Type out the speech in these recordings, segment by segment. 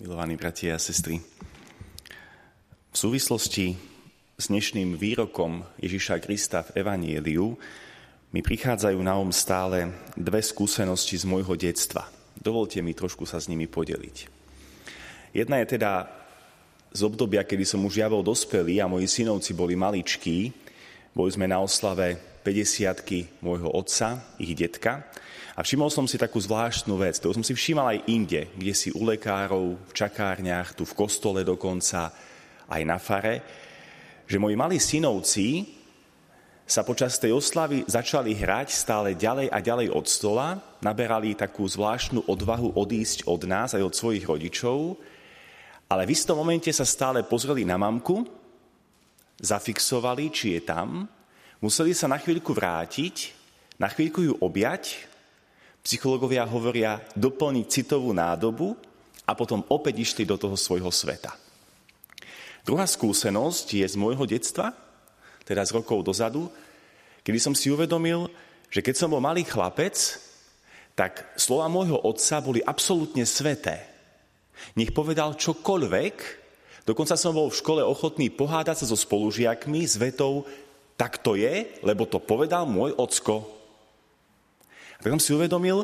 milovaní bratia a sestry. V súvislosti s dnešným výrokom Ježiša Krista v Evanieliu mi prichádzajú na um stále dve skúsenosti z môjho detstva. Dovolte mi trošku sa s nimi podeliť. Jedna je teda z obdobia, kedy som už ja bol dospelý a moji synovci boli maličkí. Boli sme na oslave 50 môjho otca, ich detka. A všimol som si takú zvláštnu vec, ktorú som si všímal aj inde, kde si u lekárov, v čakárniach, tu v kostole dokonca, aj na fare, že moji malí synovci sa počas tej oslavy začali hrať stále ďalej a ďalej od stola, naberali takú zvláštnu odvahu odísť od nás aj od svojich rodičov, ale v istom momente sa stále pozreli na mamku, zafixovali, či je tam, museli sa na chvíľku vrátiť, na chvíľku ju objať Psychológovia hovoria doplniť citovú nádobu a potom opäť išli do toho svojho sveta. Druhá skúsenosť je z môjho detstva, teda z rokov dozadu, kedy som si uvedomil, že keď som bol malý chlapec, tak slova môjho otca boli absolútne sveté. Nech povedal čokoľvek, dokonca som bol v škole ochotný pohádať sa so spolužiakmi s vetou tak to je, lebo to povedal môj ocko. Tak som si uvedomil,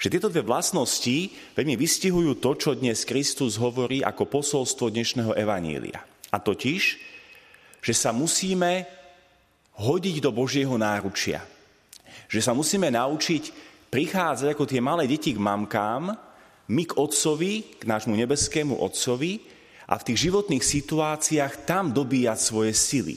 že tieto dve vlastnosti veľmi vystihujú to, čo dnes Kristus hovorí ako posolstvo dnešného evanília. A totiž, že sa musíme hodiť do Božieho náručia. Že sa musíme naučiť prichádzať ako tie malé deti k mamkám, my k Otcovi, k nášmu nebeskému Otcovi a v tých životných situáciách tam dobíjať svoje sily.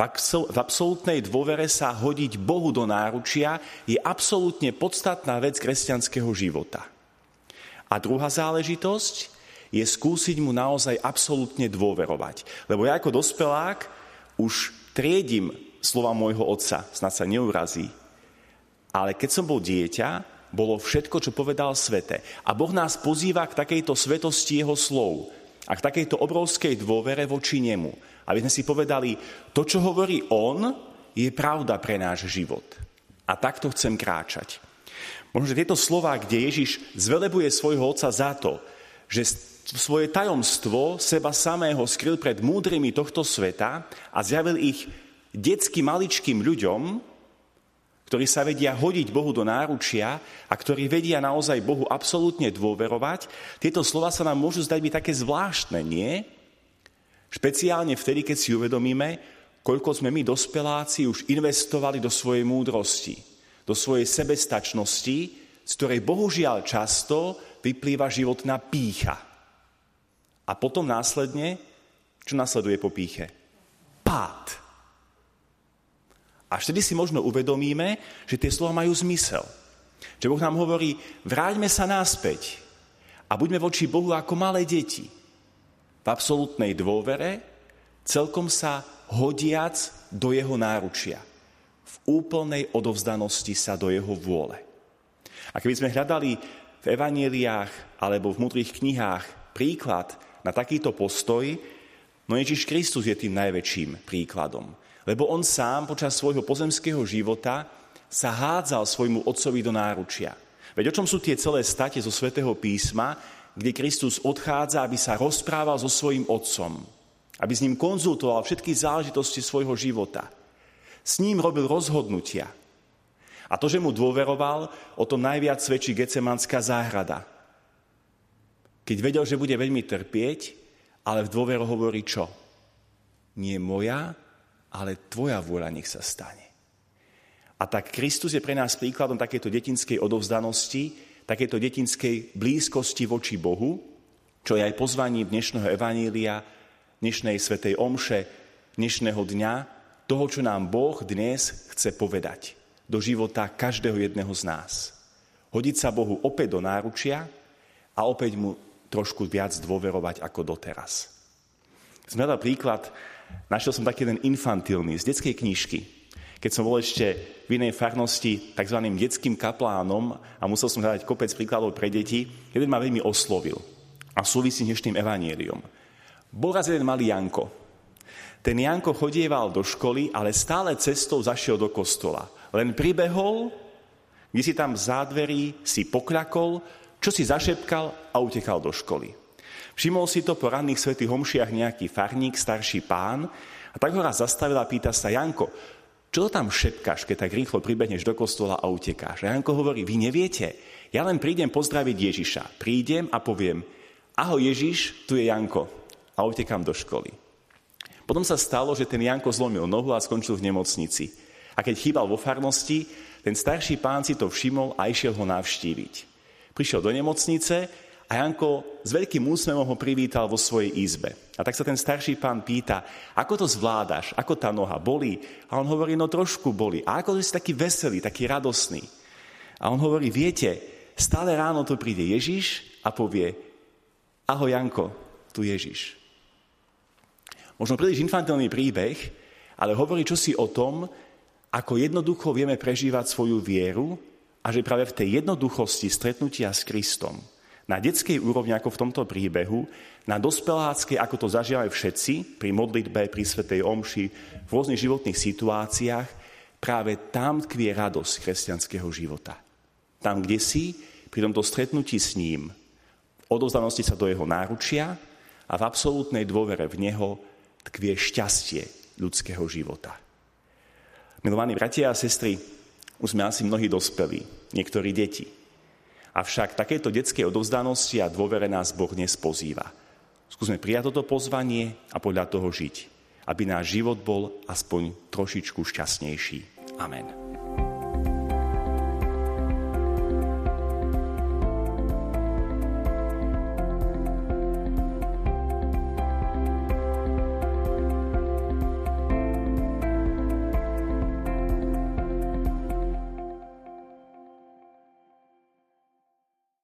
V absolútnej dôvere sa hodiť Bohu do náručia je absolútne podstatná vec kresťanského života. A druhá záležitosť je skúsiť mu naozaj absolútne dôverovať. Lebo ja ako dospelák už triedím slova môjho otca, snad sa neurazí. Ale keď som bol dieťa, bolo všetko, čo povedal svete. A Boh nás pozýva k takejto svetosti jeho slov a k takejto obrovskej dôvere voči nemu. Aby sme si povedali, to, čo hovorí on, je pravda pre náš život. A takto chcem kráčať. Možno, že tieto slova, kde Ježiš zvelebuje svojho otca za to, že svoje tajomstvo seba samého skryl pred múdrymi tohto sveta a zjavil ich detsky maličkým ľuďom, ktorí sa vedia hodiť Bohu do náručia a ktorí vedia naozaj Bohu absolútne dôverovať, tieto slova sa nám môžu zdať byť také zvláštne, nie? Špeciálne vtedy, keď si uvedomíme, koľko sme my dospeláci už investovali do svojej múdrosti, do svojej sebestačnosti, z ktorej bohužiaľ často vyplýva životná pícha. A potom následne, čo nasleduje po píche? Pád. A vtedy si možno uvedomíme, že tie slova majú zmysel. Že Boh nám hovorí, vráťme sa náspäť a buďme voči Bohu ako malé deti v absolútnej dôvere, celkom sa hodiac do jeho náručia. V úplnej odovzdanosti sa do jeho vôle. A keby sme hľadali v evaneliách alebo v mudrých knihách príklad na takýto postoj, no Ježiš Kristus je tým najväčším príkladom. Lebo on sám počas svojho pozemského života sa hádzal svojmu otcovi do náručia. Veď o čom sú tie celé state zo svätého písma, kde Kristus odchádza, aby sa rozprával so svojím otcom, aby s ním konzultoval všetky záležitosti svojho života. S ním robil rozhodnutia. A to, že mu dôveroval, o tom najviac svedčí Gecemanská záhrada. Keď vedel, že bude veľmi trpieť, ale v dôveru hovorí čo? Nie moja, ale tvoja vôľa nech sa stane. A tak Kristus je pre nás príkladom takéto detinskej odovzdanosti, takéto detinskej blízkosti voči Bohu, čo je aj pozvaním dnešného evanília, dnešnej svetej omše, dnešného dňa, toho, čo nám Boh dnes chce povedať do života každého jedného z nás. Hodiť sa Bohu opäť do náručia a opäť mu trošku viac dôverovať ako doteraz. Sme príklad, našiel som taký jeden infantilný z detskej knižky, keď som bol ešte v inej farnosti tzv. detským kaplánom a musel som hľadať kopec príkladov pre deti, jeden ma veľmi oslovil a súvisí dnešným evaníliom. Bol raz jeden malý Janko. Ten Janko chodieval do školy, ale stále cestou zašiel do kostola. Len pribehol, kde si tam v zádverí si pokľakol, čo si zašepkal a utekal do školy. Všimol si to po ranných svetých homšiach nejaký farník, starší pán, a tak ho raz zastavil a pýta sa, Janko, čo tam šepkáš, keď tak rýchlo pribehneš do kostola a utekáš? A Janko hovorí, vy neviete, ja len prídem pozdraviť Ježiša. Prídem a poviem, ahoj Ježiš, tu je Janko. A utekám do školy. Potom sa stalo, že ten Janko zlomil nohu a skončil v nemocnici. A keď chýbal vo farnosti, ten starší pán si to všimol a išiel ho navštíviť. Prišiel do nemocnice a Janko s veľkým úsmevom ho privítal vo svojej izbe. A tak sa ten starší pán pýta, ako to zvládaš, ako tá noha bolí? A on hovorí, no trošku bolí. A ako si taký veselý, taký radosný? A on hovorí, viete, stále ráno tu príde Ježiš a povie, ahoj Janko, tu Ježiš. Možno príliš infantilný príbeh, ale hovorí čosi o tom, ako jednoducho vieme prežívať svoju vieru a že práve v tej jednoduchosti stretnutia s Kristom na detskej úrovni, ako v tomto príbehu, na dospeláckej, ako to zažívame všetci, pri modlitbe, pri Svetej Omši, v rôznych životných situáciách, práve tam tkvie radosť kresťanského života. Tam, kde si, pri tomto stretnutí s ním, odozdanosti sa do jeho náručia a v absolútnej dôvere v neho tkvie šťastie ľudského života. Milovaní bratia a sestry, už sme asi mnohí dospelí, niektorí deti. Avšak takéto detskej odovzdanosti a dôvere nás Boh dnes pozýva. Skúsme prijať toto pozvanie a podľa toho žiť, aby náš život bol aspoň trošičku šťastnejší. Amen.